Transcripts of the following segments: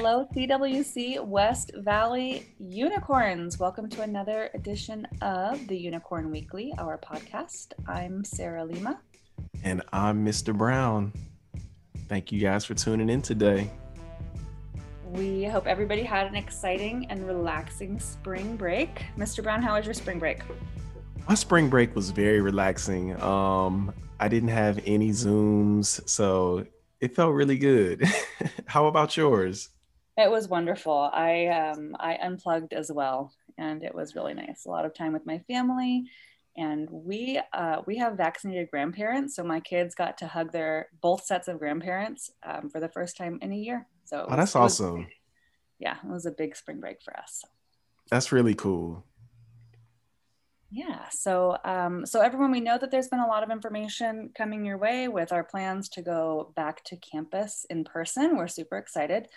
Hello, CWC West Valley Unicorns. Welcome to another edition of the Unicorn Weekly, our podcast. I'm Sarah Lima. And I'm Mr. Brown. Thank you guys for tuning in today. We hope everybody had an exciting and relaxing spring break. Mr. Brown, how was your spring break? My spring break was very relaxing. Um, I didn't have any Zooms, so it felt really good. how about yours? It was wonderful. I um, I unplugged as well, and it was really nice. A lot of time with my family, and we uh, we have vaccinated grandparents, so my kids got to hug their both sets of grandparents um, for the first time in a year. So oh, that's was, awesome. yeah, it was a big spring break for us. That's really cool. Yeah. So, um, so everyone, we know that there's been a lot of information coming your way with our plans to go back to campus in person. We're super excited.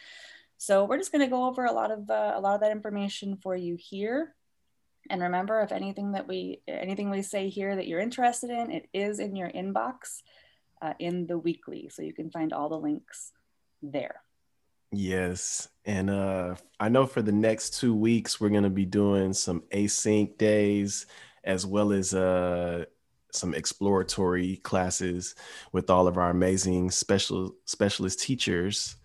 So we're just going to go over a lot of uh, a lot of that information for you here. And remember, if anything that we anything we say here that you're interested in, it is in your inbox uh, in the weekly, so you can find all the links there. Yes, and uh, I know for the next two weeks we're going to be doing some async days as well as uh, some exploratory classes with all of our amazing special specialist teachers.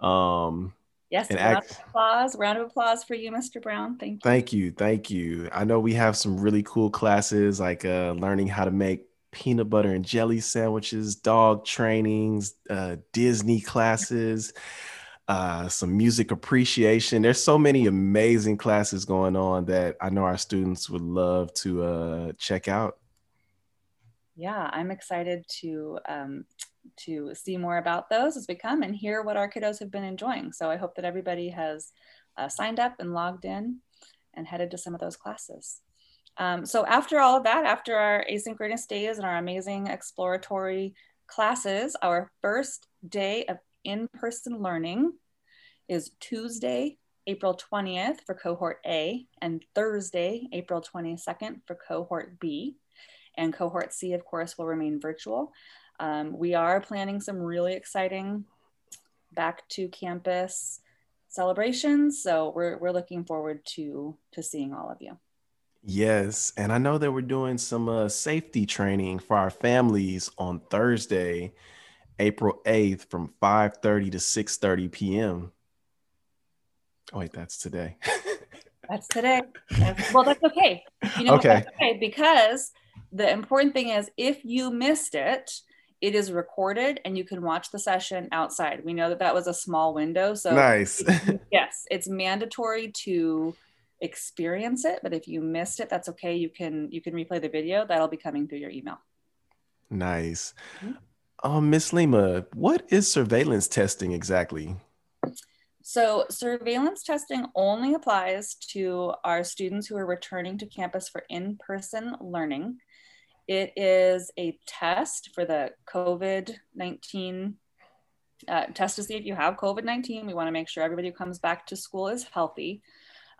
Um, Yes, and round act- of applause. Round of applause for you, Mr. Brown. Thank you. Thank you. Thank you. I know we have some really cool classes like uh, learning how to make peanut butter and jelly sandwiches, dog trainings, uh, Disney classes, uh, some music appreciation. There's so many amazing classes going on that I know our students would love to uh, check out. Yeah, I'm excited to um, to see more about those as we come and hear what our kiddos have been enjoying. So I hope that everybody has uh, signed up and logged in and headed to some of those classes. Um, so after all of that, after our asynchronous days and our amazing exploratory classes, our first day of in-person learning is Tuesday, April 20th for cohort A and Thursday, April 22nd for cohort B. And cohort C, of course, will remain virtual. Um, we are planning some really exciting back to campus celebrations. So we're, we're looking forward to, to seeing all of you. Yes. And I know that we're doing some uh, safety training for our families on Thursday, April 8th from 5.30 to 6.30 p.m. Oh, wait, that's today. that's today. well, that's okay. You know, okay. okay. Because the important thing is if you missed it, it is recorded and you can watch the session outside. We know that that was a small window. So, nice. yes, it's mandatory to experience it, but if you missed it, that's okay. You can you can replay the video. That'll be coming through your email. Nice. Mm-hmm. Um, Miss Lima, what is surveillance testing exactly? So, surveillance testing only applies to our students who are returning to campus for in person learning. It is a test for the COVID 19 uh, test to see if you have COVID 19. We want to make sure everybody who comes back to school is healthy.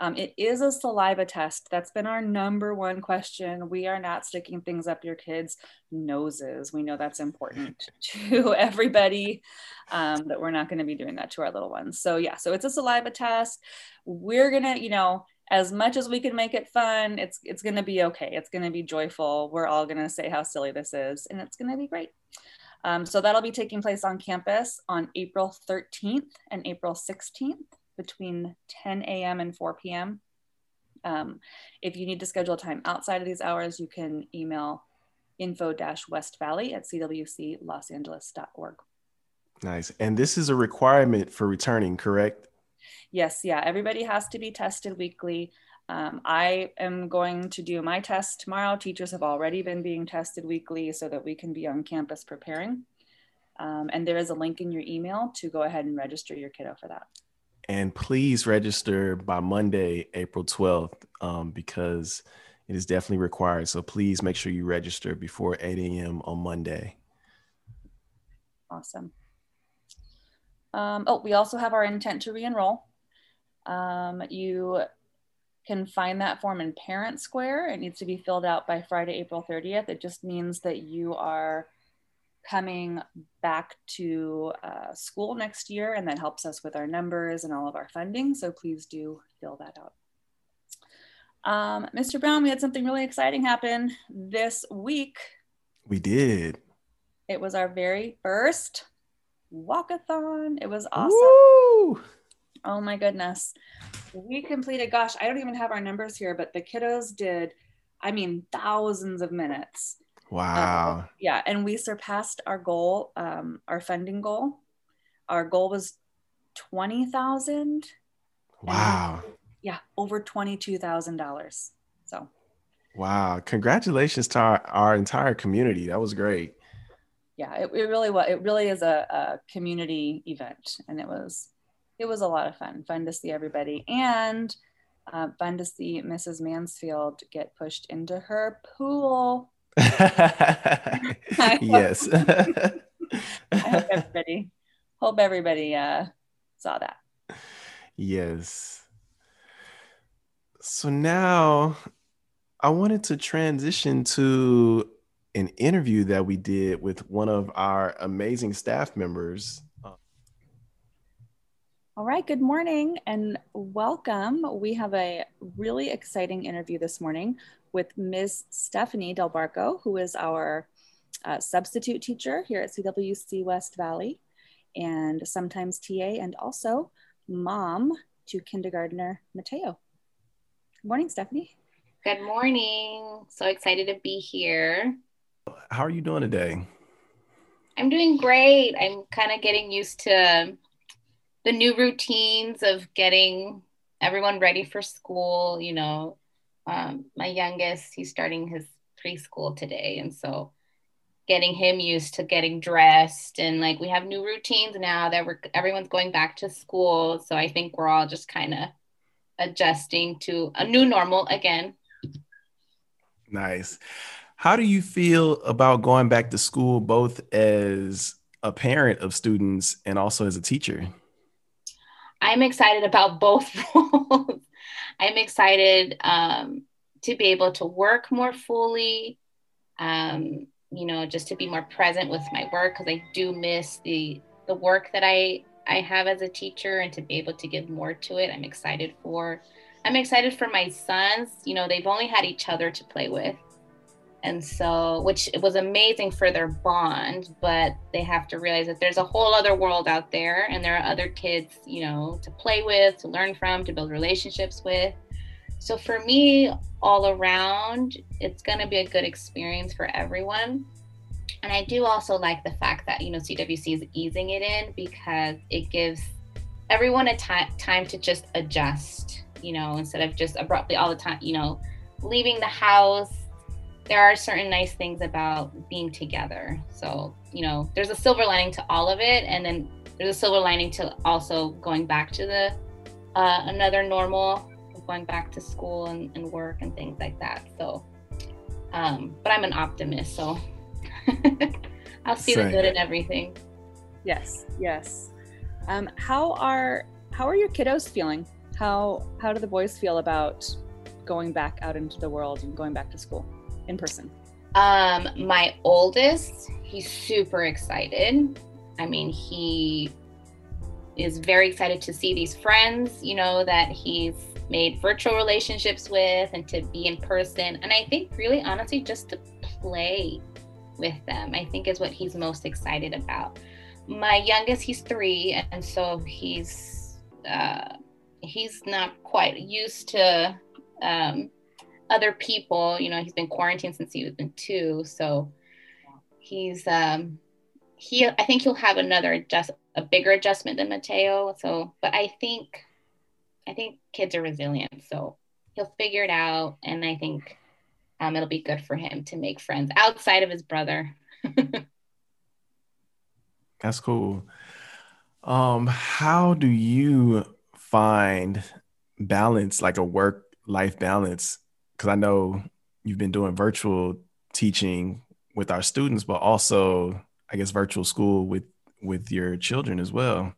Um, it is a saliva test. That's been our number one question. We are not sticking things up your kids' noses. We know that's important to everybody, um, that we're not going to be doing that to our little ones. So, yeah, so it's a saliva test. We're going to, you know, as much as we can make it fun, it's it's going to be okay. It's going to be joyful. We're all going to say how silly this is, and it's going to be great. Um, so that'll be taking place on campus on April 13th and April 16th between 10 a.m. and 4 p.m. Um, if you need to schedule time outside of these hours, you can email info-westvalley at cwclosangeles.org. Nice. And this is a requirement for returning, correct? Yes, yeah, everybody has to be tested weekly. Um, I am going to do my test tomorrow. Teachers have already been being tested weekly so that we can be on campus preparing. Um, and there is a link in your email to go ahead and register your kiddo for that. And please register by Monday, April 12th, um, because it is definitely required. So please make sure you register before 8 a.m. on Monday. Awesome. Um, oh, we also have our intent to re-enroll. Um, you can find that form in Parent Square. It needs to be filled out by Friday, April 30th. It just means that you are coming back to uh, school next year, and that helps us with our numbers and all of our funding. So please do fill that out. Um, Mr. Brown, we had something really exciting happen this week. We did. It was our very first walkathon. It was awesome. Woo! Oh my goodness. We completed, gosh, I don't even have our numbers here, but the kiddos did, I mean, thousands of minutes. Wow. Uh, yeah. And we surpassed our goal, um, our funding goal. Our goal was 20,000. Wow. yeah, over $22,000. So, wow. Congratulations to our, our entire community. That was great. Yeah, it, it really was. It really is a, a community event. And it was, it was a lot of fun, fun to see everybody. And uh, fun to see Mrs. Mansfield get pushed into her pool. yes. I hope everybody, hope everybody uh, saw that. Yes. So now I wanted to transition to an interview that we did with one of our amazing staff members. All right, good morning and welcome. We have a really exciting interview this morning with Ms. Stephanie Del Barco, who is our uh, substitute teacher here at CWC West Valley and sometimes TA and also mom to kindergartner Mateo. Good morning, Stephanie. Good morning. So excited to be here. How are you doing today? I'm doing great. I'm kind of getting used to the new routines of getting everyone ready for school, you know, um, my youngest, he's starting his preschool today. And so getting him used to getting dressed and like we have new routines now that we're everyone's going back to school. So I think we're all just kind of adjusting to a new normal again. Nice. How do you feel about going back to school both as a parent of students and also as a teacher? I'm excited about both roles. I'm excited um, to be able to work more fully, um, you know, just to be more present with my work because I do miss the the work that I I have as a teacher and to be able to give more to it. I'm excited for. I'm excited for my sons. You know, they've only had each other to play with. And so, which was amazing for their bond, but they have to realize that there's a whole other world out there and there are other kids, you know, to play with, to learn from, to build relationships with. So for me, all around, it's going to be a good experience for everyone. And I do also like the fact that, you know, CWC is easing it in because it gives everyone a time time to just adjust, you know, instead of just abruptly all the time, you know, leaving the house. There are certain nice things about being together. So, you know, there's a silver lining to all of it. And then there's a silver lining to also going back to the uh, another normal going back to school and, and work and things like that. So, um, but I'm an optimist, so I'll see Same. the good in everything. Yes, yes. Um, how are how are your kiddos feeling? How how do the boys feel about going back out into the world and going back to school in person? Um, my oldest, he's super excited. I mean, he is very excited to see these friends, you know, that he's made virtual relationships with and to be in person. And I think, really honestly, just to play with them, I think is what he's most excited about. My youngest, he's three, and so he's uh, he's not quite used to um, other people. You know, he's been quarantined since he was in two, so he's um, he. I think he'll have another adjust a bigger adjustment than Mateo. So, but I think I think kids are resilient, so he'll figure it out, and I think um, it'll be good for him to make friends outside of his brother. That's cool. Um, how do you find balance, like a work life balance? Because I know you've been doing virtual teaching with our students, but also, I guess, virtual school with with your children as well.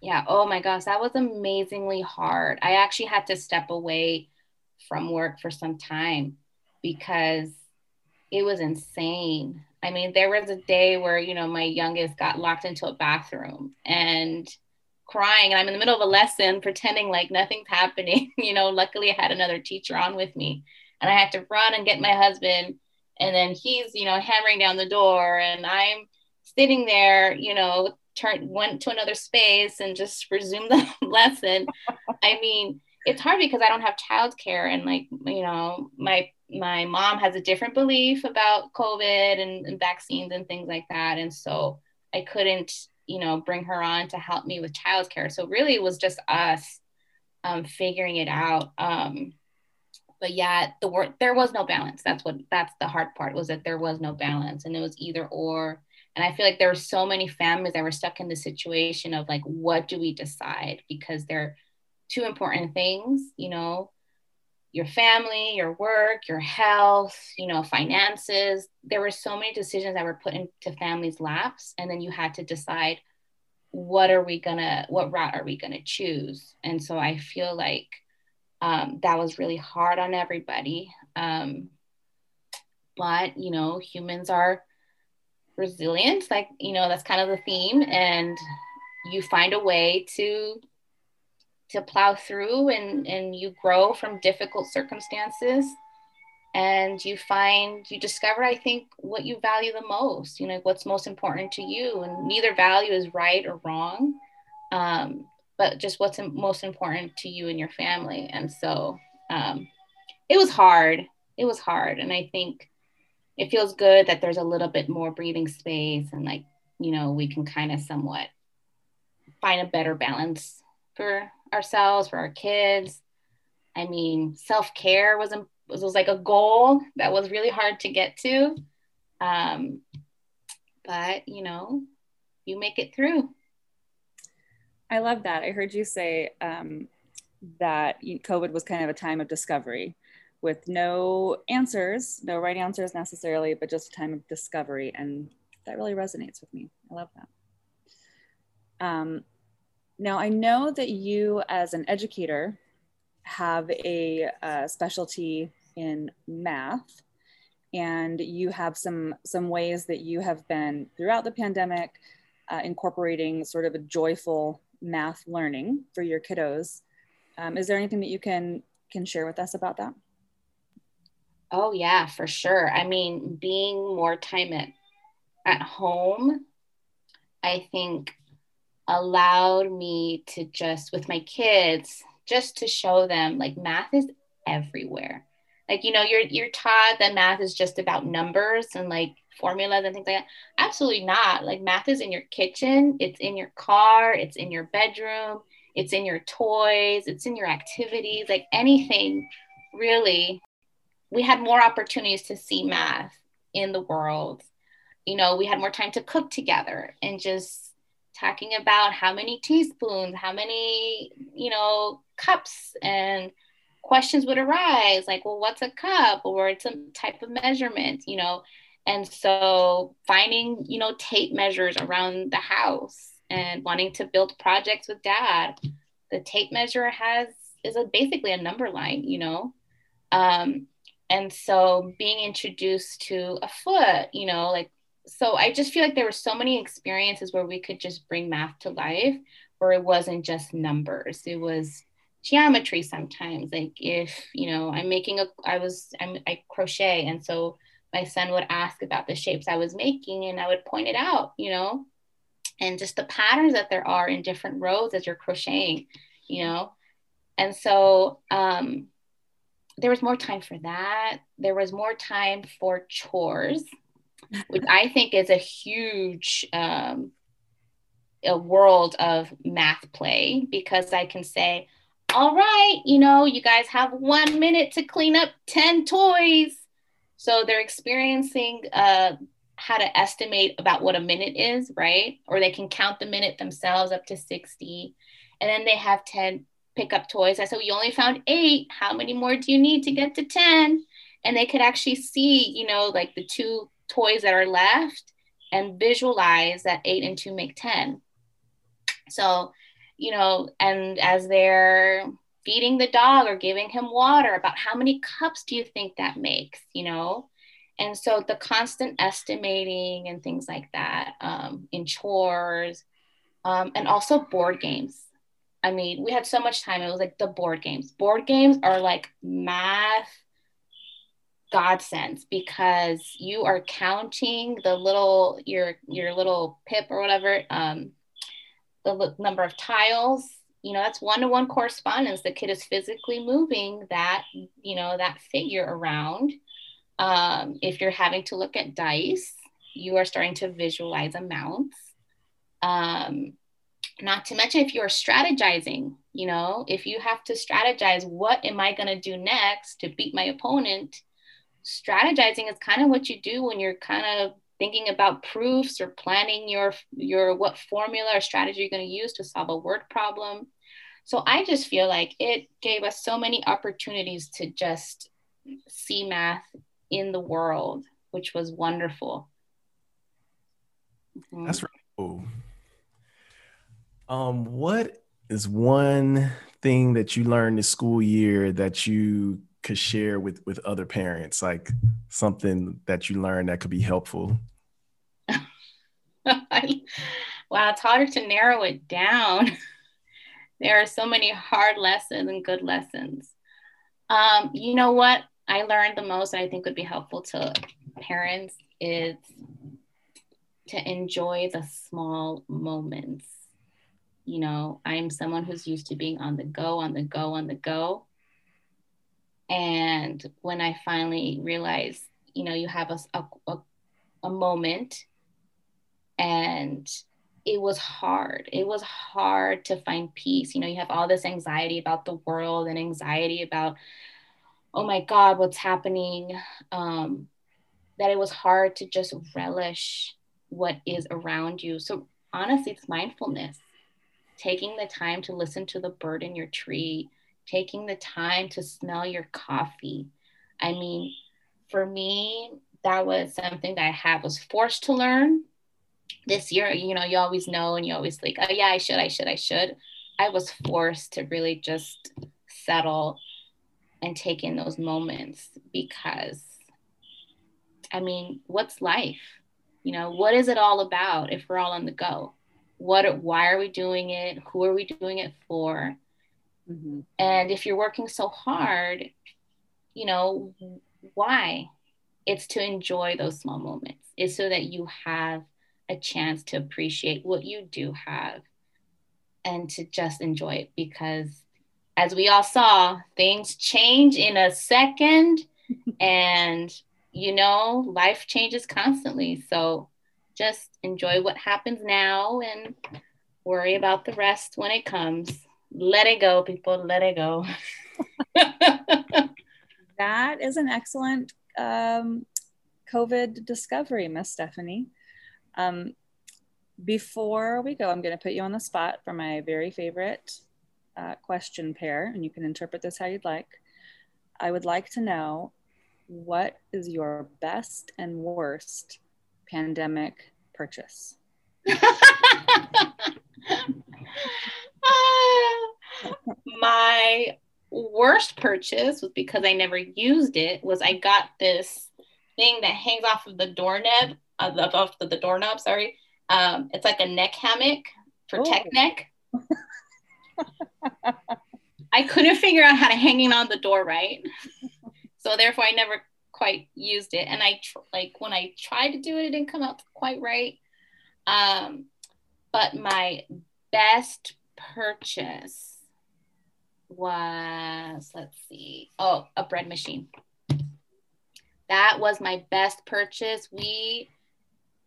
Yeah. Oh my gosh, that was amazingly hard. I actually had to step away from work for some time because it was insane. I mean, there was a day where, you know, my youngest got locked into a bathroom and crying and I'm in the middle of a lesson pretending like nothing's happening. you know, luckily I had another teacher on with me and I had to run and get my husband and then he's, you know, hammering down the door and I'm sitting there, you know, turned went to another space and just resumed the lesson. I mean, it's hard because I don't have childcare and like, you know, my my mom has a different belief about COVID and, and vaccines and things like that. And so I couldn't, you know, bring her on to help me with childcare. So really it was just us um, figuring it out. Um, but yeah, the word there was no balance. That's what that's the hard part was that there was no balance and it was either or. And I feel like there were so many families that were stuck in the situation of like, what do we decide? Because they're two important things, you know, your family, your work, your health, you know, finances. There were so many decisions that were put into families' laps, and then you had to decide what are we gonna, what route are we gonna choose? And so I feel like um, that was really hard on everybody. Um, but you know, humans are resilient. Like you know, that's kind of the theme, and you find a way to to plow through and, and you grow from difficult circumstances and you find you discover i think what you value the most you know what's most important to you. And neither value is right or wrong um, but just what's most important to you and your family. And so um, it was hard. It was hard. And i think it feels good that there's a little bit more breathing space and like you know we can kind of somewhat find a better balance for ourselves, for our kids. I mean, self care was, was was like a goal that was really hard to get to. Um, but you know, you make it through. I love that. I heard you say um, that COVID was kind of a time of discovery with no answers, no right answers necessarily, but just a time of discovery. And that really resonates with me. I love that. Um, now, I know that you, as an educator, have a, a specialty in math, and you have some some ways that you have been throughout the pandemic uh, incorporating sort of a joyful math learning for your kiddos. Um, is there anything that you can can share with us about that? Oh yeah, for sure. I mean, being more time at at home, I think allowed me to just with my kids just to show them like math is everywhere. Like you know you're you're taught that math is just about numbers and like formulas and things like that. Absolutely not. Like math is in your kitchen it's in your car it's in your bedroom it's in your toys it's in your activities like anything really. We had more opportunities to see math in the world. You know we had more time to cook together and just talking about how many teaspoons, how many, you know, cups and questions would arise like, well, what's a cup or a type of measurement, you know? And so finding, you know, tape measures around the house and wanting to build projects with dad. The tape measure has is a, basically a number line, you know? Um, and so being introduced to a foot, you know, like so I just feel like there were so many experiences where we could just bring math to life, where it wasn't just numbers. It was geometry sometimes. Like if you know, I'm making a, I was, I'm, I crochet, and so my son would ask about the shapes I was making, and I would point it out. You know, and just the patterns that there are in different rows as you're crocheting. You know, and so um, there was more time for that. There was more time for chores which I think is a huge um, a world of math play because I can say, all right, you know, you guys have one minute to clean up 10 toys. So they're experiencing uh, how to estimate about what a minute is, right? Or they can count the minute themselves up to 60. And then they have 10 pickup toys. I said, you only found eight. How many more do you need to get to 10? And they could actually see, you know, like the two toys that are left and visualize that eight and two make 10. So, you know, and as they're feeding the dog or giving him water, about how many cups do you think that makes, you know? And so the constant estimating and things like that um, in chores, um, and also board games. I mean, we had so much time. It was like the board games. Board games are like math godsends because you are counting the little your your little pip or whatever um, the number of tiles. You know that's one-to-one correspondence. The kid is physically moving that you know that figure around. Um, if you're having to look at dice you are starting to visualize amounts. Um, not to mention if you're strategizing you know if you have to strategize what am i going to do next to beat my opponent strategizing is kind of what you do when you're kind of thinking about proofs or planning your your what formula or strategy you're going to use to solve a word problem. So i just feel like it gave us so many opportunities to just see math in the world which was wonderful. Mm-hmm. that's really cool. Um what is one thing that you learned this school year that you could share with with other parents like something that you learned that could be helpful? Wow it's harder to narrow it down. There are so many hard lessons and good lessons. Um, you know what i learned the most i think would be helpful to parents is to enjoy the small moments. You know i'm someone who's used to being on the go on the go on the go and when I finally realized, you know, you have a, a, a moment and it was hard. It was hard to find peace. You know, you have all this anxiety about the world and anxiety about, oh my God, what's happening? Um, that it was hard to just relish what is around you. So honestly, it's mindfulness, taking the time to listen to the bird in your tree, taking the time to smell your coffee. I mean, for me, that was something that I had was forced to learn this year. You know, you always know and you always like, oh yeah, I should, I should, I should. I was forced to really just settle and take in those moments because I mean, what's life? You know, what is it all about if we're all on the go? What why are we doing it? Who are we doing it for? Mm-hmm. And if you're working so hard, you know, why? It's to enjoy those small moments. It's so that you have a chance to appreciate what you do have and to just enjoy it because as we all saw, things change in a second and you know, life changes constantly. So just enjoy what happens now and worry about the rest when it comes let it go, people. Let it go. that is an excellent um, COVID discovery, Miss Stephanie. Um, before we go, I'm going to put you on the spot for my very favorite uh, question pair, and you can interpret this how you'd like. I would like to know what is your best and worst pandemic purchase? my worst purchase was because I never used it. Was I got this thing that hangs off of the doorknob, uh, off of the doorknob. Sorry, um, it's like a neck hammock for oh. tech neck. I couldn't figure out how to hang it on the door right, so therefore I never quite used it. And I tr- like when I tried to do it, it didn't come out quite right. Um, but my best purchase was, let's see, oh, a bread machine. That was my best purchase. We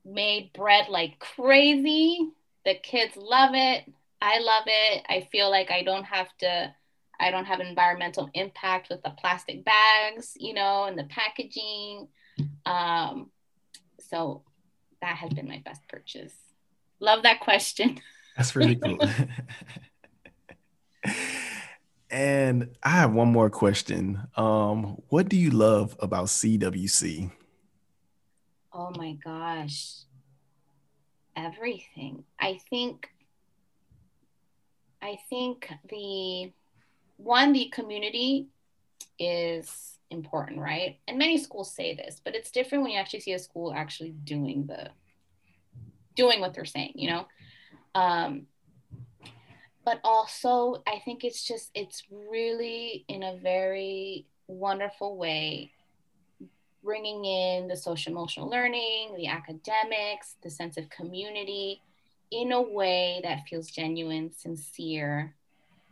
made bread like crazy. The kids love it. I love it. I feel like I don't have to, I don't have environmental impact with the plastic bags, you know, and the packaging. Um, so that has been my best purchase. Love that question. That's really cool. and I have one more question. Um, what do you love about CWC? Oh my gosh. Everything. I think I think the one the community is important, right? And many schools say this, but it's different when you actually see a school actually doing the doing what they're saying, you know. Um, but also, I think it's just it's really in a very wonderful way bringing in the social emotional learning, the academics, the sense of community in a way that feels genuine, sincere,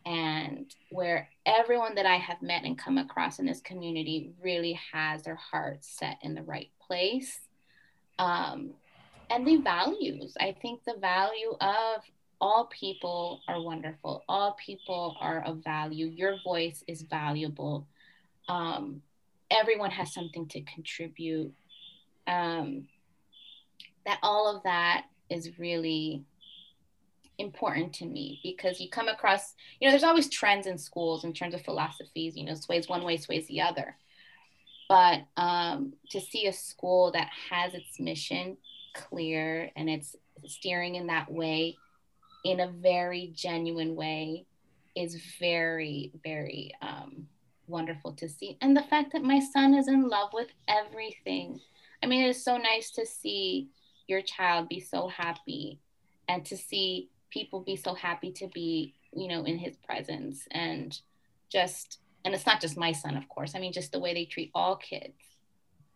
and where everyone that I have met and come across in this community really has their heart set in the right place. Um, and the values, I think the value of all people are wonderful, all people are of value, your voice is valuable. Um, everyone has something to contribute. Um, that all of that is really important to me because you come across, you know, there's always trends in schools in terms of philosophies, you know, sways one way, sways the other. But um, to see a school that has its mission clear and it's steering in that way in a very genuine way is very, very um, wonderful to see. And the fact that my son is in love with everything. I mean, it is so nice to see your child be so happy and to see people be so happy to be, you know, in his presence and just, and it's not just my son, of course. I mean, just the way they treat all kids,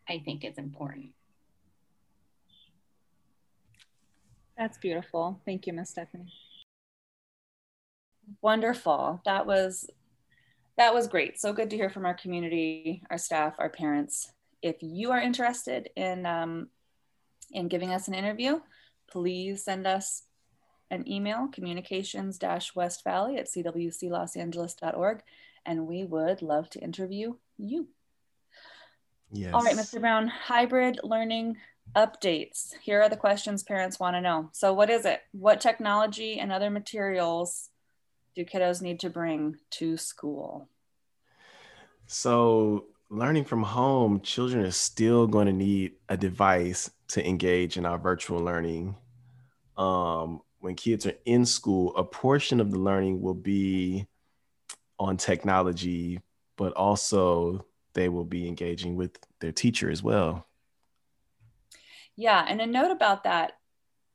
I think is important. That's beautiful. Thank you, Miss Stephanie. Wonderful. That was that was great. So good to hear from our community, our staff, our parents. If you are interested in um, in giving us an interview, please send us an email, communications-westvalley at cwclosangeles.org, and we would love to interview you. Yes. All right, Mr. Brown, hybrid learning updates. Here are the questions parents want to know. So what is it? What technology and other materials do kiddos need to bring to school? So, learning from home, children are still going to need a device to engage in our virtual learning. Um, when kids are in school, a portion of the learning will be on technology, but also they will be engaging with their teacher as well. Yeah, and a note about that,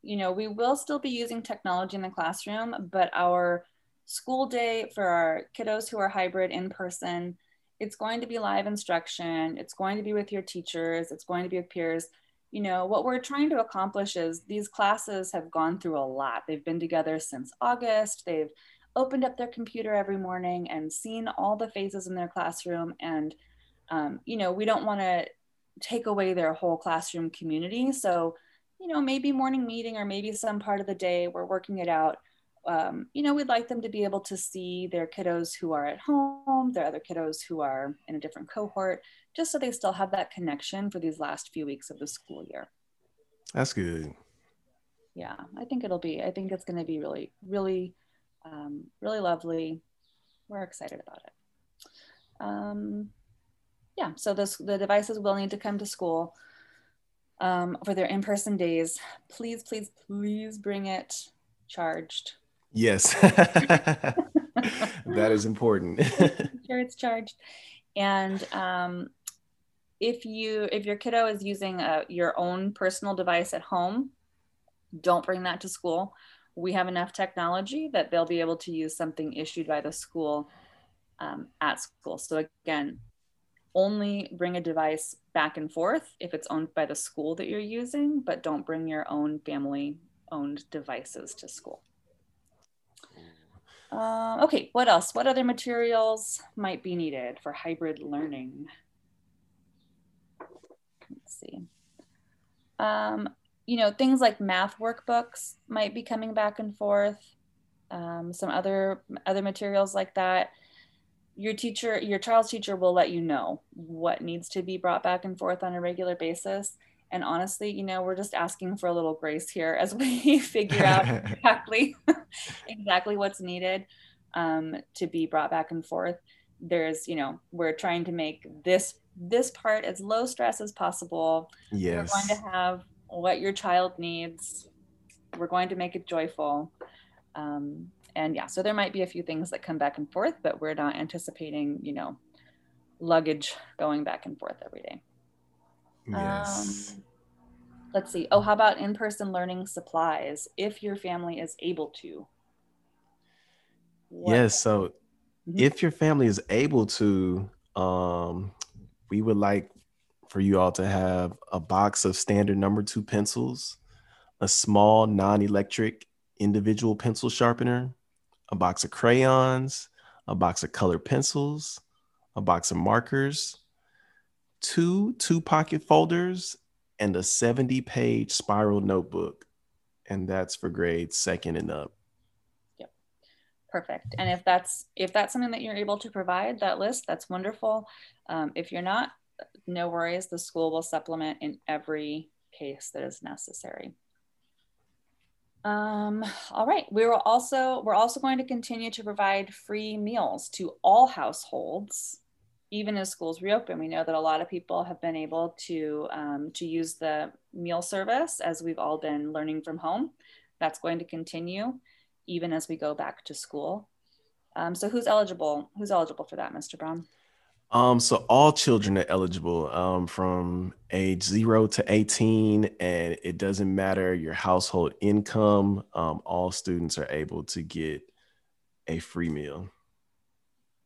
you know, we will still be using technology in the classroom, but our school day for our kiddos who are hybrid in person, it's going to be live instruction, it's going to be with your teachers, it's going to be with peers. You know, what we're trying to accomplish is these classes have gone through a lot. They've been together since August. They've opened up their computer every morning and seen all the faces in their classroom. And, um, you know, we don't want to take away their whole classroom community. So, you know, maybe morning meeting or maybe some part of the day, we're working it out um, you know, we'd like them to be able to see their kiddos who are at home, their other kiddos who are in a different cohort, just so they still have that connection for these last few weeks of the school year. That's good. Yeah, I think it'll be, I think it's going to be really, really, um, really lovely. We're excited about it. Um, yeah, so this, the devices will need to come to school um, for their in-person days. Please, please, please bring it charged Yes, that is important. sure, it's charged. And um, if you if your kiddo is using a, uh, your own personal device at home, don't bring that to school. We have enough technology that they'll be able to use something issued by the school um, at school. So again, only bring a device back and forth if it's owned by the school that you're using, but don't bring your own family owned devices to school. Uh, okay, what else? What other materials might be needed for hybrid learning? Let's see. Um, you know, things like math workbooks might be coming back and forth. Um, some other other materials like that. Your teacher, your child's teacher will let you know what needs to be brought back and forth on a regular basis. And honestly, you know, we're just asking for a little grace here as we figure out exactly exactly what's needed um, to be brought back and forth. There's, you know, we're trying to make this this part as low stress as possible. Yes. We're going to have what your child needs. We're going to make it joyful. Um, and yeah, so there might be a few things that come back and forth, but we're not anticipating, you know, luggage going back and forth every day. Yes. Um, let's see. Oh, how about in person learning supplies if your family is able to? What? Yes. So mm-hmm. if your family is able to, um, we would like for you all to have a box of standard number two pencils, a small non electric individual pencil sharpener, a box of crayons, a box of colored pencils, a box of markers, two two pocket folders, and a 70 page spiral notebook. And that's for grades second and up. Yep. Perfect. And if that's if that's something that you're able to provide, that list, that's wonderful. Um, if you're not, no worries. The school will supplement in every case that is necessary. Um, all right, we will also we're also going to continue to provide free meals to all households, even as schools reopen. We know that a lot of people have been able to um, to use the meal service as we've all been learning from home. That's going to continue even as we go back to school. Um, so who's eligible? Who's eligible for that, Mr. Brown? Um, so all children are eligible um, from age zero to 18, and it doesn't matter your household income. Um, all students are able to get a free meal.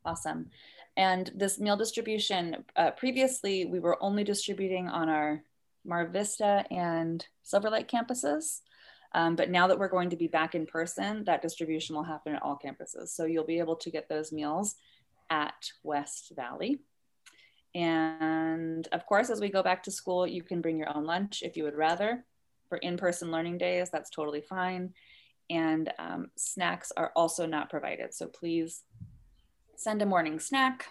Awesome. And this meal distribution, uh, previously we were only distributing on our Mar Vista and Silver Lake campuses. Um, but now that we're going to be back in person, that distribution will happen at all campuses. So you'll be able to get those meals at West Valley. And of course, as we go back to school, you can bring your own lunch if you would rather. For in person learning days, that's totally fine. And um, snacks are also not provided. So please send a morning snack.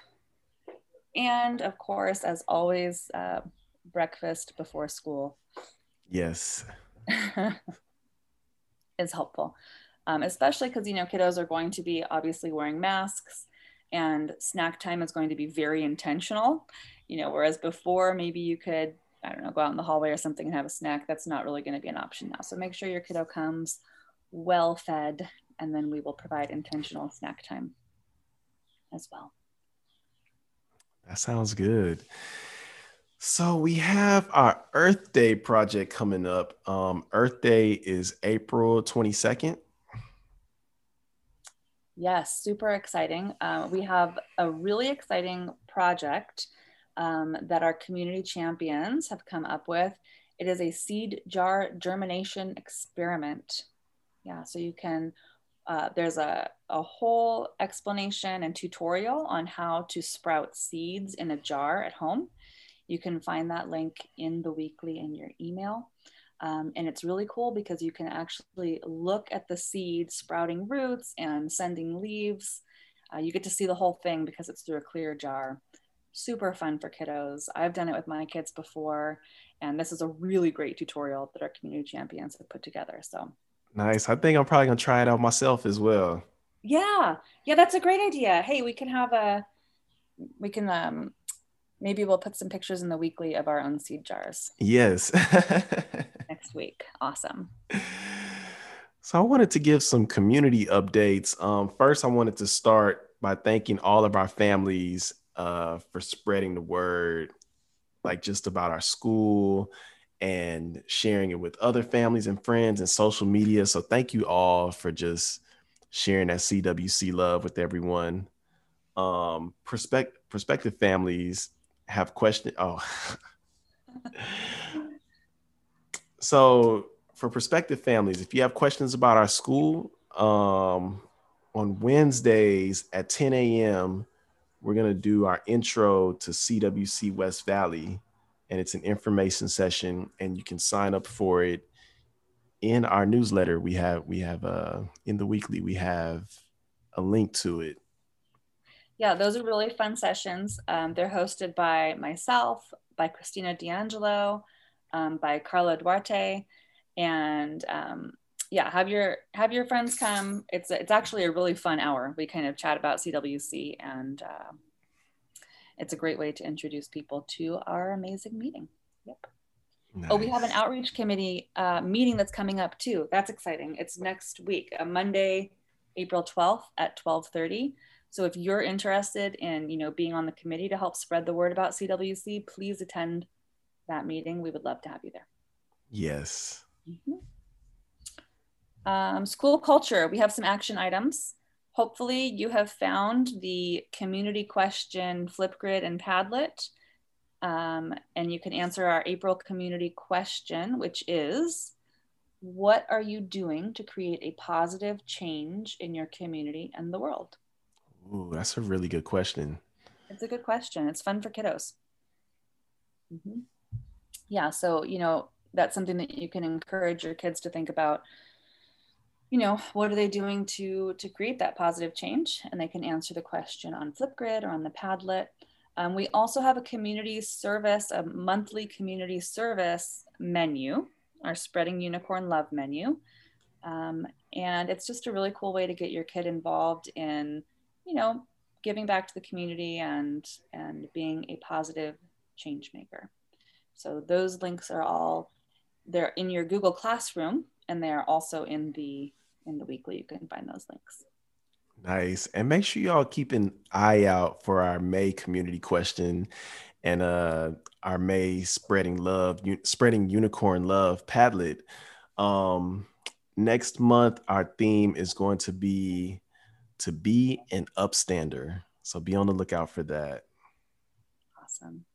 And of course, as always, uh, breakfast before school. Yes. is helpful, um, especially because, you know, kiddos are going to be obviously wearing masks and snack time is going to be very intentional. You know whereas before maybe you could i don't know go out in the hallway or something and have a snack that's not really going to be an option now. So make sure your kiddo comes well fed and then we will provide intentional snack time as well. That sounds good. So we have our earth day project coming up. Um, earth day is april 22nd Yes, super exciting. Uh, we have a really exciting project um, that our community champions have come up with. It is a seed jar germination experiment. Yeah, so you can, uh, there's a, a whole explanation and tutorial on how to sprout seeds in a jar at home. You can find that link in the weekly in your email. Um, and it's really cool because you can actually look at the seed sprouting roots and sending leaves. Uh, you get to see the whole thing because it's through a clear jar. Super fun for kiddos. I've done it with my kids before, and this is a really great tutorial that our community champions have put together. So nice. I think I'm probably gonna try it out myself as well. Yeah, yeah, that's a great idea. Hey, we can have a, we can um, maybe we'll put some pictures in the weekly of our own seed jars. Yes. next week. Awesome. So I wanted to give some community updates. Um, first, I wanted to start by thanking all of our families uh, for spreading the word, like just about our school and sharing it with other families and friends and social media. So thank you all for just sharing that CWC love with everyone. Um, prospect, prospective families have questions. Oh, so for prospective families, if you have questions about our school, um, on Wednesdays at 10 a.m., we're going to do our intro to CWC West Valley. And it's an information session, and you can sign up for it in our newsletter. We have, we have, uh, in the weekly, we have a link to it. Yeah, those are really fun sessions. Um, they're hosted by myself, by Christina D'Angelo, um, by Carla Duarte, and um, yeah, have your have your friends come. It's it's actually a really fun hour. We kind of chat about CWC, and uh, it's a great way to introduce people to our amazing meeting. Yep. Nice. Oh, we have an outreach committee uh, meeting that's coming up too. That's exciting. It's next week, a Monday, April 12th at 12:30. So if you're interested in, you know, being on the committee to help spread the word about CWC, please attend that meeting. We would love to have you there. Yes. Mm-hmm. Um, school culture, we have some action items. Hopefully you have found the community question Flipgrid and Padlet. Um, and you can answer our April community question, which is, what are you doing to create a positive change in your community and the world? Ooh, that's a really good question. It's a good question. It's fun for kiddos. Mm-hmm. Yeah, so you know that's something that you can encourage your kids to think about. You know, what are they doing to to create that positive change? And they can answer the question on Flipgrid or on the Padlet. Um, we also have a community service, a monthly community service menu, our Spreading Unicorn Love menu. Um, and it's just a really cool way to get your kid involved in you know, giving back to the community and and being a positive change maker. So those links are all they're in your Google Classroom and they are also in the in the weekly. You can find those links. Nice. And make sure y'all keep an eye out for our May community question and uh our May spreading love, spreading unicorn love Padlet. Um next month our theme is going to be to be an upstander. So be on the lookout for that. Awesome.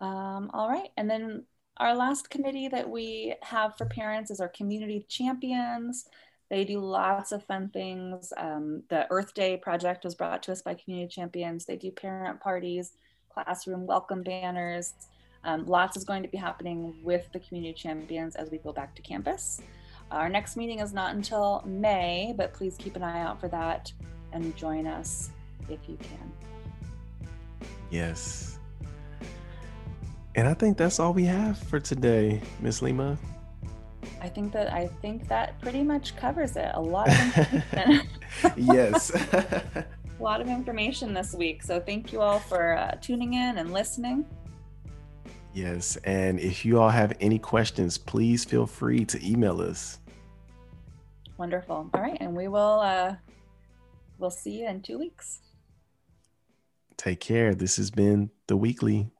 Um, all right. And then our last committee that we have for parents is our community champions. They do lots of fun things. Um, the Earth Day project was brought to us by community champions. They do parent parties, classroom welcome banners. Um, lots is going to be happening with the community champions as we go back to campus. Our next meeting is not until May, but please keep an eye out for that and join us if you can. Yes. And I think that's all we have for today, Miss Lima. I think that I think that pretty much covers it. A lot of information. yes. a lot of information this week. So thank you all for uh, tuning in and listening. Yes. And if you all have any questions, please feel free to email us. Wonderful. All right. And we will, uh, we'll see you in two weeks. Take care. This has been the weekly.